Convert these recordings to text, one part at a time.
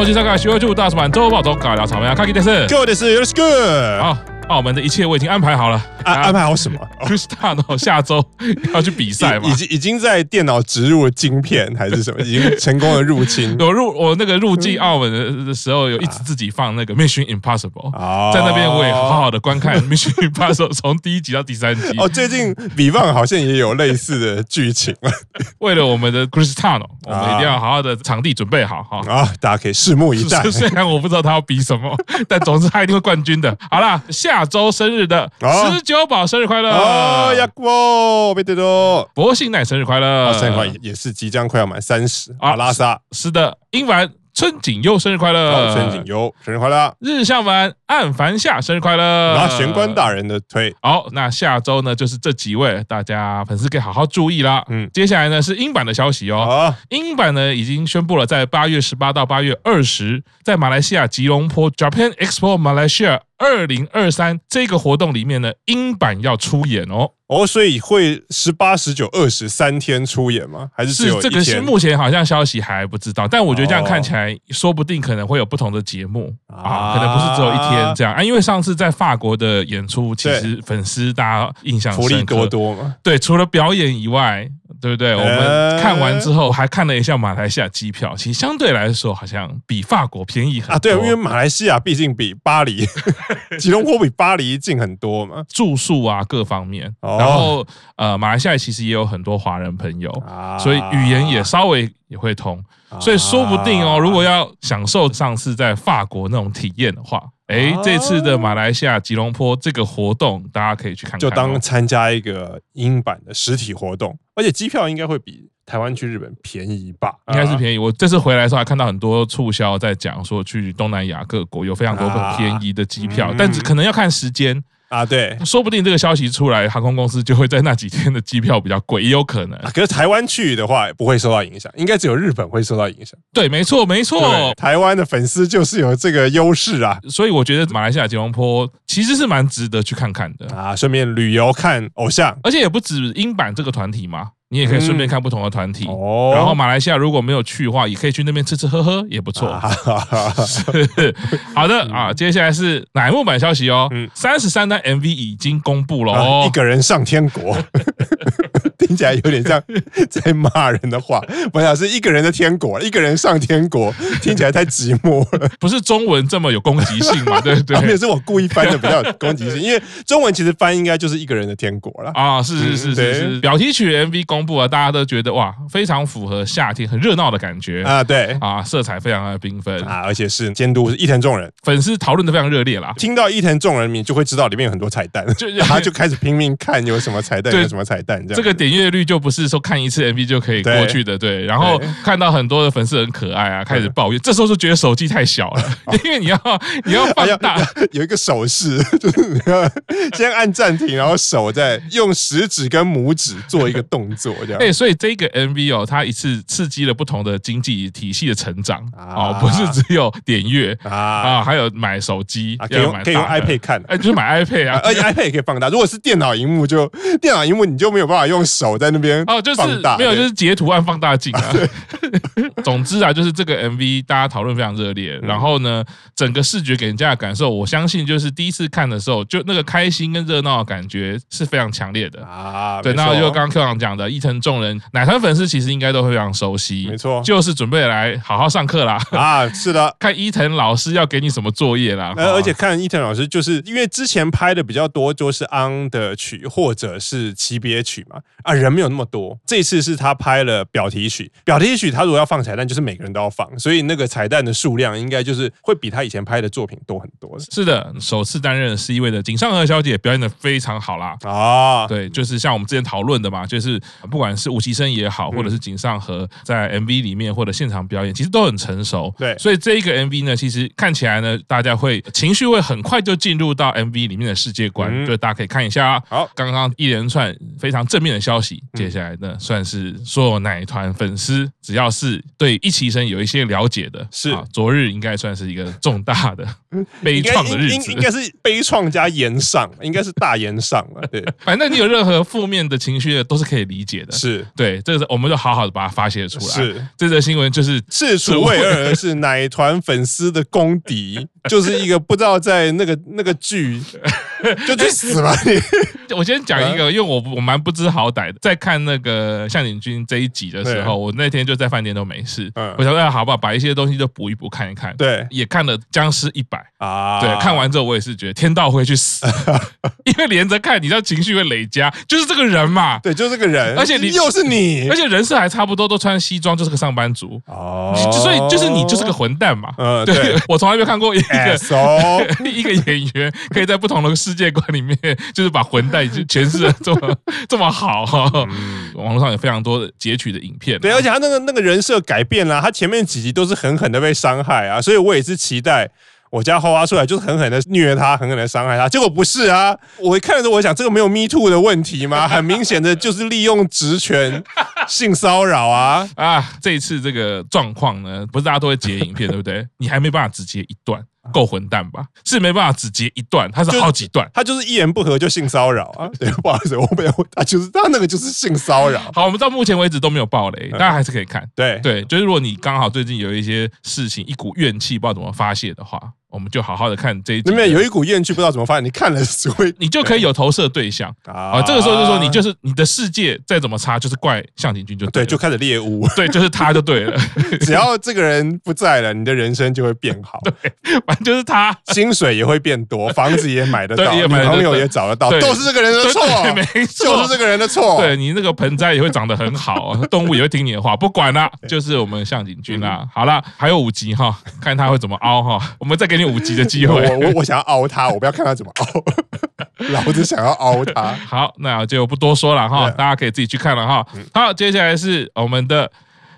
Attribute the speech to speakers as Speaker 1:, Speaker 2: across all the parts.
Speaker 1: 东欧西沙卡西欧就大使版周报总稿聊草莓啊，卡基电视，
Speaker 2: 各位电视，よろしく。
Speaker 1: 好。澳门的一切我已经安排好了，
Speaker 2: 安安排好什么？
Speaker 1: Cristiano 下周 要去比赛嘛？
Speaker 2: 已经已经在电脑植入了晶片还是什么？已经成功的入侵。
Speaker 1: 我入我那个入境澳门的的时候，有一直自己放那个 Mission Impossible，在那边我也好好的观看 Mission Impossible 从第一集到第三集。
Speaker 2: 哦，最近比方好像也有类似的剧情。
Speaker 1: 为了我们的 Cristiano，我们一定要好好的场地准备好哈。
Speaker 2: 啊，大家可以拭目以待。
Speaker 1: 虽然我不知道他要比什么，但总之他一定会冠军的。好啦，下。下周生日的十九宝生日快乐！
Speaker 2: 哦呀，我没得多。
Speaker 1: 博信奶生日快乐！
Speaker 2: 生日快也是即将快要满三十。啊拉萨
Speaker 1: 是的，英凡春景优生日快乐！
Speaker 2: 春景优生日快乐！
Speaker 1: 日向丸暗凡夏生日快乐！
Speaker 2: 拿玄关大人的推。
Speaker 1: 好，那下周呢就是这几位，大家粉丝可以好好注意啦。嗯，接下来呢是英版的消息哦。英版呢已经宣布了，在八月十八到八月二十，在马来西亚吉隆坡 Japan Expo Malaysia。二零二三这个活动里面呢，英版要出演哦
Speaker 2: 哦，所以会十八、十九、二十三天出演吗？还是只有一天？
Speaker 1: 是这个目前好像消息还不知道，但我觉得这样看起来，说不定可能会有不同的节目啊，可能不是只有一天这样啊。因为上次在法国的演出，其实粉丝大家印象
Speaker 2: 福利多多嘛。
Speaker 1: 对，除了表演以外。对不对？我们看完之后还看了一下马来西亚机票，其实相对来说好像比法国便宜很多啊。
Speaker 2: 对，因为马来西亚毕竟比巴黎、吉隆坡比巴黎近很多嘛，
Speaker 1: 住宿啊各方面。然后呃，马来西亚其实也有很多华人朋友，所以语言也稍微也会通，所以说不定哦，如果要享受上次在法国那种体验的话。哎，这次的马来西亚吉隆坡这个活动，大家可以去看看，
Speaker 2: 就当参加一个英版的实体活动，而且机票应该会比台湾去日本便宜吧？
Speaker 1: 应该是便宜。我这次回来的时候还看到很多促销在讲说，去东南亚各国有非常多很便宜的机票，但是可能要看时间。
Speaker 2: 啊，对，
Speaker 1: 说不定这个消息出来，航空公司就会在那几天的机票比较贵，也有可能。
Speaker 2: 可是台湾去的话不会受到影响，应该只有日本会受到影响。
Speaker 1: 对，没错，没错，
Speaker 2: 台湾的粉丝就是有这个优势啊，
Speaker 1: 所以我觉得马来西亚吉隆坡其实是蛮值得去看看的
Speaker 2: 啊，顺便旅游看偶像，
Speaker 1: 而且也不止英版这个团体嘛。你也可以顺便看不同的团体，哦。然后马来西亚如果没有去的话，也可以去那边吃吃喝喝，也不错。好的啊，接下来是乃木板消息哦，三十三单 MV 已经公布了哦，
Speaker 2: 一个人上天国。听起来有点像在骂人的话，我想，是一个人的天国，一个人上天国，听起来太寂寞了。
Speaker 1: 不是中文这么有攻击性嘛？对对，
Speaker 2: 也是我故意翻的比较有攻击性，因为中文其实翻应该就是一个人的天国了
Speaker 1: 啊！是是是是是，表题曲 MV 公布啊，大家都觉得哇，非常符合夏天很热闹的感觉。啊！对。啊，色彩非常的缤纷。
Speaker 2: 啊，而且是监督是伊藤众人，
Speaker 1: 粉丝讨论的非常热烈啦。
Speaker 2: 听到伊藤众人名就会知道里面有很多彩蛋，就 他就开始拼命看有什么彩蛋，有什么彩蛋这样。
Speaker 1: 这个点阅率就不是说看一次 MV 就可以过去的，对。然后看到很多的粉丝很可爱啊，开始抱怨，这时候就觉得手机太小了，因为你要你要放大，
Speaker 2: 有一个手势，就是你要先按暂停，然后手再用食指跟拇指做一个动作，这样。
Speaker 1: 对，所以这个 MV 哦，它一次刺激了不同的经济体系的成长哦，不是只有点阅啊，还有买手机，啊
Speaker 2: 可以用可以用 iPad 看，
Speaker 1: 哎，就是买 iPad 啊，
Speaker 2: 而且 iPad 也可以放大。如果是电脑荧幕，就电脑荧幕你就没有办法用手在那边
Speaker 1: 哦，就是没有，就是截图按放大镜啊。总之啊，就是这个 MV 大家讨论非常热烈，然后呢，整个视觉给人家的感受，我相信就是第一次看的时候，就那个开心跟热闹的感觉是非常强烈的啊。对，那就刚刚科长讲的，伊藤众人奶团粉丝其实应该都非常熟悉，没错，就是准备来好好上课啦。
Speaker 2: 啊，是的，
Speaker 1: 看伊藤老师要给你什么作业啦，
Speaker 2: 而且看伊藤老师，就是因为之前拍的比较多，就是 on 的曲或者是期别曲嘛，啊，人没有那么多，这次是他拍了表题曲，表题曲他如果要放彩蛋，就是每个人都要放，所以那个彩蛋的数量应该就是会比他以前拍的作品多很多。
Speaker 1: 是的，首次担任 C 位的井上和小姐表演的非常好啦。啊，对，就是像我们之前讨论的嘛，就是不管是吴奇生也好，或者是井上和在 MV 里面或者现场表演，其实都很成熟。对，所以这一个 MV 呢，其实看起来呢，大家会情绪会很快就进入到 MV 里面的世界观，就大家可以看一下。啊。好，刚刚一连串非常正面的消息，接下来呢，算是所有奶团粉丝，只要是对一期生有一些了解的，是。啊，昨日应该算是一个重大的 悲怆的日子，
Speaker 2: 应该是悲怆加延上，应该是大延上了。对，
Speaker 1: 反正你有任何负面的情绪的，都是可以理解的。
Speaker 2: 是
Speaker 1: 对，这个我们就好好的把它发泄出来。
Speaker 2: 是
Speaker 1: 这则新闻就是
Speaker 2: 事出谓二，是奶团粉丝的公敌，就是一个不知道在那个 那个剧 就去死吧你。
Speaker 1: 我先讲一个，因为我我蛮不知好歹的，在看那个向井君这一集的时候，我那天就在饭店都没事，我想说好不好，把一些东西都补一补看一看。
Speaker 2: 对，
Speaker 1: 也看了《僵尸一百》啊，对，看完之后我也是觉得天道会去死，因为连着看，你知道情绪会累加，就是这个人嘛，
Speaker 2: 对，就是这个人，
Speaker 1: 而且你
Speaker 2: 又是你，
Speaker 1: 而且人设还差不多，都穿西装，就是个上班族。哦，所以就是你就是个混蛋嘛，嗯，对，我从来没有看过一个 一个演员可以在不同的世界观里面，就是把混蛋就诠释的这么这么好哈，网络上有非常多的截取的影片，
Speaker 2: 对，而且他那个那个人设改变了，他前面几集都是狠狠的被伤害啊，所以我也是期待。我家花花出来就是狠狠的虐他，狠狠的伤害他，结果不是啊！我一看的时候，我想这个没有 Me Too 的问题吗？很明显的就是利用职权性骚扰啊！
Speaker 1: 啊，这一次这个状况呢，不是大家都会截影片，对不对？你还没办法只截一段，够混蛋吧？是没办法只截一段，他是好几段，
Speaker 2: 他就是一言不合就性骚扰啊！对，不好意思，我没有，他就是他那个就是性骚扰。
Speaker 1: 好，我们到目前为止都没有爆雷，大家还是可以看。
Speaker 2: 对
Speaker 1: 对，就是如果你刚好最近有一些事情，一股怨气不知道怎么发泄的话。我们就好好的看这一集，
Speaker 2: 里面有一股怨气，不知道怎么发现。你看了只会，
Speaker 1: 你就可以有投射对象啊。这个时候就说，你就是你的世界再怎么差，就是怪向井君就对，
Speaker 2: 就开始猎物，
Speaker 1: 对，就是他就对了。
Speaker 2: 只要这个人不在了，你的人生就会变好。
Speaker 1: 对，反正就是他，
Speaker 2: 薪水也会变多，房子也买得到，女朋友也找得到，都是这个人的错，没错，就是这个人的错。
Speaker 1: 对，你那个盆栽也会长得很好，动物也会听你的话，不管了，就是我们向井君啦。好了，还有五集哈，看他会怎么凹哈，我们再给你五级的机会。
Speaker 2: 我我我想要凹他，我不要看他怎么凹，老子想要凹他。
Speaker 1: 好，那就不多说了哈，大家可以自己去看了哈。好，接下来是我们的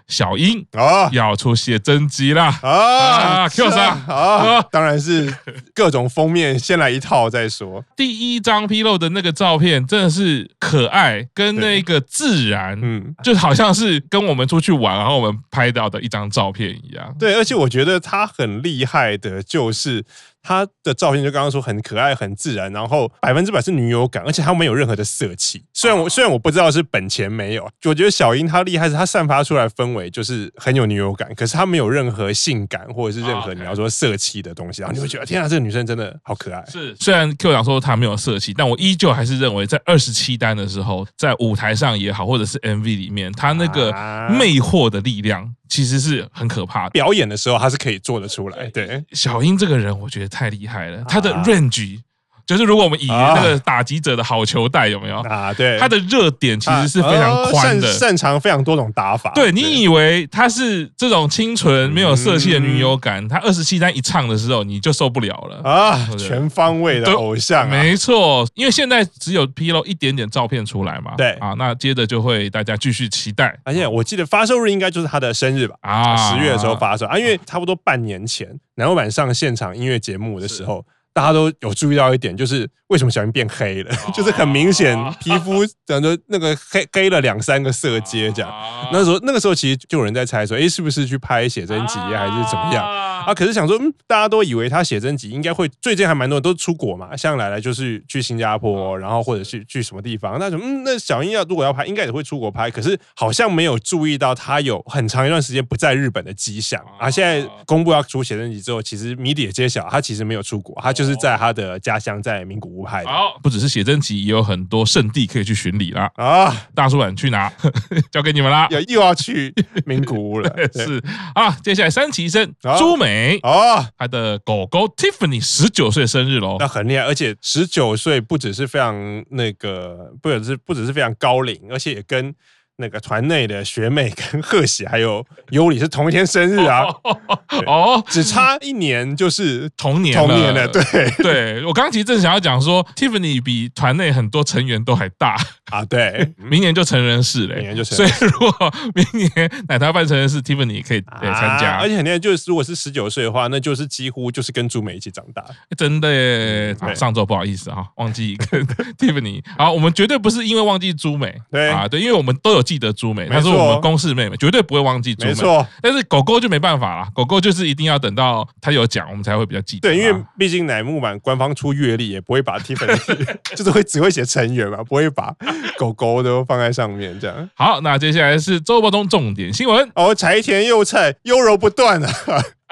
Speaker 1: 小樱啊，要出写真集啦啊！Q 上
Speaker 2: 啊，当然是各种封面先来一套再说。
Speaker 1: 第一张披露的那个照片真的是可爱，跟那个自然，嗯，就好像是跟我们出去玩，然后我们拍到的一张照片一样。
Speaker 2: 对，而且我觉得他很厉害的，就是。他的照片就刚刚说很可爱、很自然，然后百分之百是女友感，而且她没有任何的色气。虽然我虽然我不知道是本钱没有，我觉得小樱她厉害是她散发出来氛围就是很有女友感，可是她没有任何性感或者是任何你要说色气的东西，然后你会觉得天啊，这个女生真的好可爱。
Speaker 1: 是，虽然 Q 讲说她没有色气，但我依旧还是认为在二十七单的时候，在舞台上也好，或者是 MV 里面，她那个魅惑的力量。其实是很可怕的，
Speaker 2: 表演的时候他是可以做得出来。对，
Speaker 1: 小英这个人，我觉得太厉害了，他的 range。就是如果我们以那个打击者的好球带有没有啊？对，他的热点其实是非常宽的，
Speaker 2: 擅长非常多种打法。
Speaker 1: 对，你以为他是这种清纯没有色气的女友感，他二十七单一唱的时候你就受不了了啊！
Speaker 2: 全方位的偶像，
Speaker 1: 没错。因为现在只有披露一点点照片出来嘛，
Speaker 2: 对
Speaker 1: 啊，那接着就会大家继续期待。
Speaker 2: 而且我记得发售日应该就是他的生日吧？啊，十月的时候发售啊，因为差不多半年前南国版上现场音乐节目的时候。大家都有注意到一点，就是为什么小英变黑了，就是很明显皮肤讲说那个黑黑了两三个色阶这样。那时候那个时候其实就有人在猜说，哎，是不是去拍写真集还是怎么样啊？可是想说，嗯，大家都以为他写真集应该会最近还蛮多人都出国嘛，像来来就是去新加坡，然后或者是去什么地方。那什么，嗯，那小英要如果要拍，应该也会出国拍。可是好像没有注意到他有很长一段时间不在日本的迹象啊。现在公布要出写真集之后，其实谜底也揭晓，他其实没有出国，他就。是在他的家乡，在名古屋拍的。
Speaker 1: 好，不只是写真集，也有很多圣地可以去巡礼啦。啊！大叔版去哪？交给你们啦。
Speaker 2: 又 又要去名古屋了。
Speaker 1: 是啊，接下来三期生朱美哦，他的狗狗 Tiffany 十九岁生日喽。
Speaker 2: 那很厉害，而且十九岁不只是非常那个，不只是不只是非常高龄，而且也跟。那个团内的学妹跟贺喜还有尤里是同一天生日啊！哦，只差一年就是
Speaker 1: 同年
Speaker 2: 同年的。对，
Speaker 1: 对我刚刚其实正想要讲说，Tiffany 比团内很多成员都还大
Speaker 2: 啊，对，
Speaker 1: 明年就成人式了，
Speaker 2: 明年就成。
Speaker 1: 所以如果明年奶茶办成人式，Tiffany 可以参加。
Speaker 2: 而且很厉害，就是如果是十九岁的话，那就是几乎就是跟朱美一起长大。
Speaker 1: 真的耶！上周不好意思哈，忘记跟 Tiffany。好，我们绝对不是因为忘记朱美，
Speaker 2: 对
Speaker 1: 啊，对，因为我们都有记得朱美，她是我们公视妹妹，绝对不会忘记朱美。
Speaker 2: 没错，
Speaker 1: 但是狗狗就没办法了，狗狗就是一定要等到他有讲，我们才会比较记得。
Speaker 2: 对，因为毕竟乃木坂官方出月历也不会把 Tiffany，就是会只会写成员嘛，不会把 狗狗都放在上面这样。
Speaker 1: 好，那接下来是周报中重点新闻
Speaker 2: 哦，柴田佑菜优柔不断啊。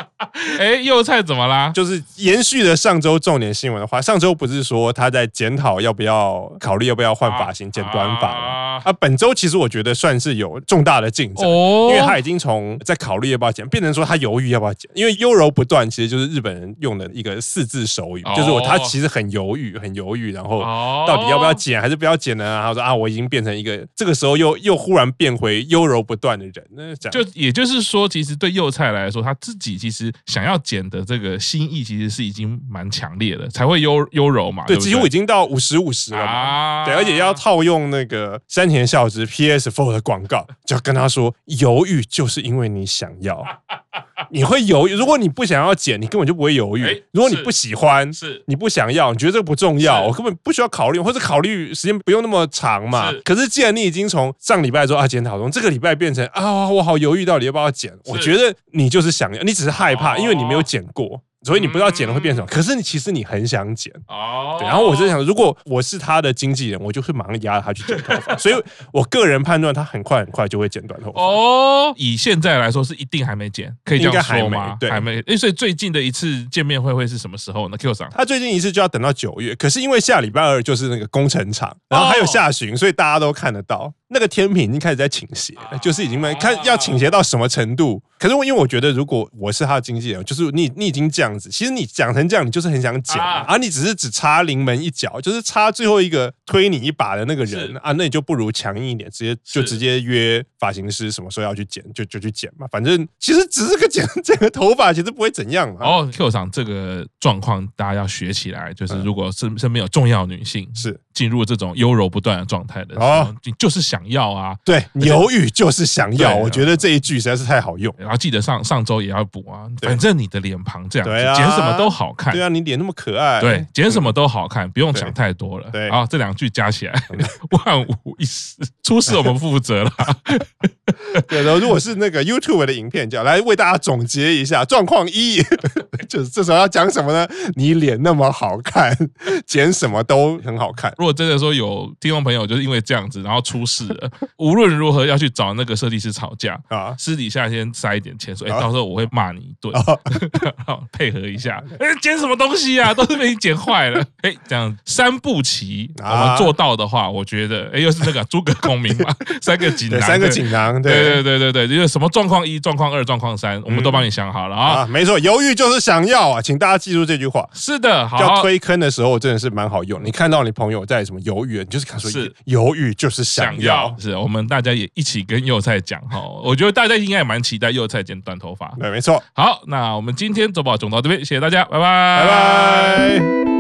Speaker 1: 哎，幼菜怎么啦？
Speaker 2: 就是延续了上周重点新闻的话，上周不是说他在检讨要不要考虑要不要换发型剪短发吗？啊，本周其实我觉得算是有重大的进展，因为他已经从在考虑要不要剪，变成说他犹豫要不要剪。因为优柔不断其实就是日本人用的一个四字手语，就是我他其实很犹豫，很犹豫，然后到底要不要剪还是不要剪呢？然后说啊，我已经变成一个这个时候又又忽然变回优柔不断的人，那这样
Speaker 1: 就也就是说，其实对幼菜来说，他自己其实想要剪的这个心意其实是已经蛮强烈的，才会优优柔嘛。
Speaker 2: 对，几乎已经到五十五十了嘛。啊、对，而且要套用那个山田孝之 PS Four 的广告，就要跟他说，犹豫就是因为你想要，你会犹豫。如果你不想要剪，你根本就不会犹豫。欸、如果你不喜欢，是你不想要，你觉得这个不重要，我根本不需要考虑，或者考虑时间不用那么长嘛。是可是既然你已经从上礼拜说啊检讨中，这个礼拜变成啊我好犹豫，到底要不要剪？我觉得你就是想要，你只是害怕，因为你没有剪过。所以你不知道剪了会变什么，可是你其实你很想剪哦。对，然后我就想，如果我是他的经纪人，我就会马上压着他去剪头发。所以我个人判断，他很快很快就会剪短头发。哦，
Speaker 1: 以现在来说是一定还没剪，可以这样说吗？对，还没。哎，所以最近的一次见面会会是什么时候呢？Q 桑，
Speaker 2: 他最近一次就要等到九月，可是因为下礼拜二就是那个工程场，然后还有下旬，所以大家都看得到。那个天平已经开始在倾斜，就是已经没看要倾斜到什么程度。可是我因为我觉得，如果我是他的经纪人，就是你你已经这样子，其实你讲成这样，你就是很想剪啊，而你只是只插临门一脚，就是插最后一个推你一把的那个人啊，那你就不如强硬一点，直接就直接约发型师什么时候要去剪，就就去剪嘛。反正其实只是个剪剪个头发，其实不会怎样嘛。
Speaker 1: 哦，Q 上这个状况大家要学起来，就是如果身身边有重要女性是进入这种优柔不断的状态的时候，你就是想。要啊，
Speaker 2: 对，犹豫就是想要。我觉得这一句实在是太好用。
Speaker 1: 然后记得上上周也要补啊，反正你的脸庞这样，剪什么都好看。
Speaker 2: 对啊，你脸那么可爱，
Speaker 1: 对，剪什么都好看，不用想太多了。对，啊这两句加起来，万无一失，出事我们负责了。
Speaker 2: 对，然后如果是那个 YouTube 的影片，叫来为大家总结一下状况一，就是这时候要讲什么呢？你脸那么好看，剪什么都很好看。
Speaker 1: 如果真的说有听众朋友就是因为这样子，然后出事了。无论如何要去找那个设计师吵架啊，私底下先塞一点钱，说哎，到时候我会骂你一顿，配合一下。哎，剪什么东西啊？都是被你剪坏了。哎，这样三步棋我们做到的话，我觉得哎，又是那个诸葛孔明嘛，三个锦囊，
Speaker 2: 三个锦囊，
Speaker 1: 对对对对对，就是什么状况一、状况二、状况三，我们都帮你想好了啊。
Speaker 2: 没错，犹豫就是想要啊，请大家记住这句话。
Speaker 1: 是的，
Speaker 2: 要推坑的时候真的是蛮好用。你看到你朋友在什么犹豫，你就是看说是犹豫就是想要。
Speaker 1: 是我们大家也一起跟幼菜讲哈，我觉得大家应该也蛮期待幼菜剪短头发。
Speaker 2: 对，没错。
Speaker 1: 好，那我们今天周报总到这边，谢谢大家，拜拜，拜拜。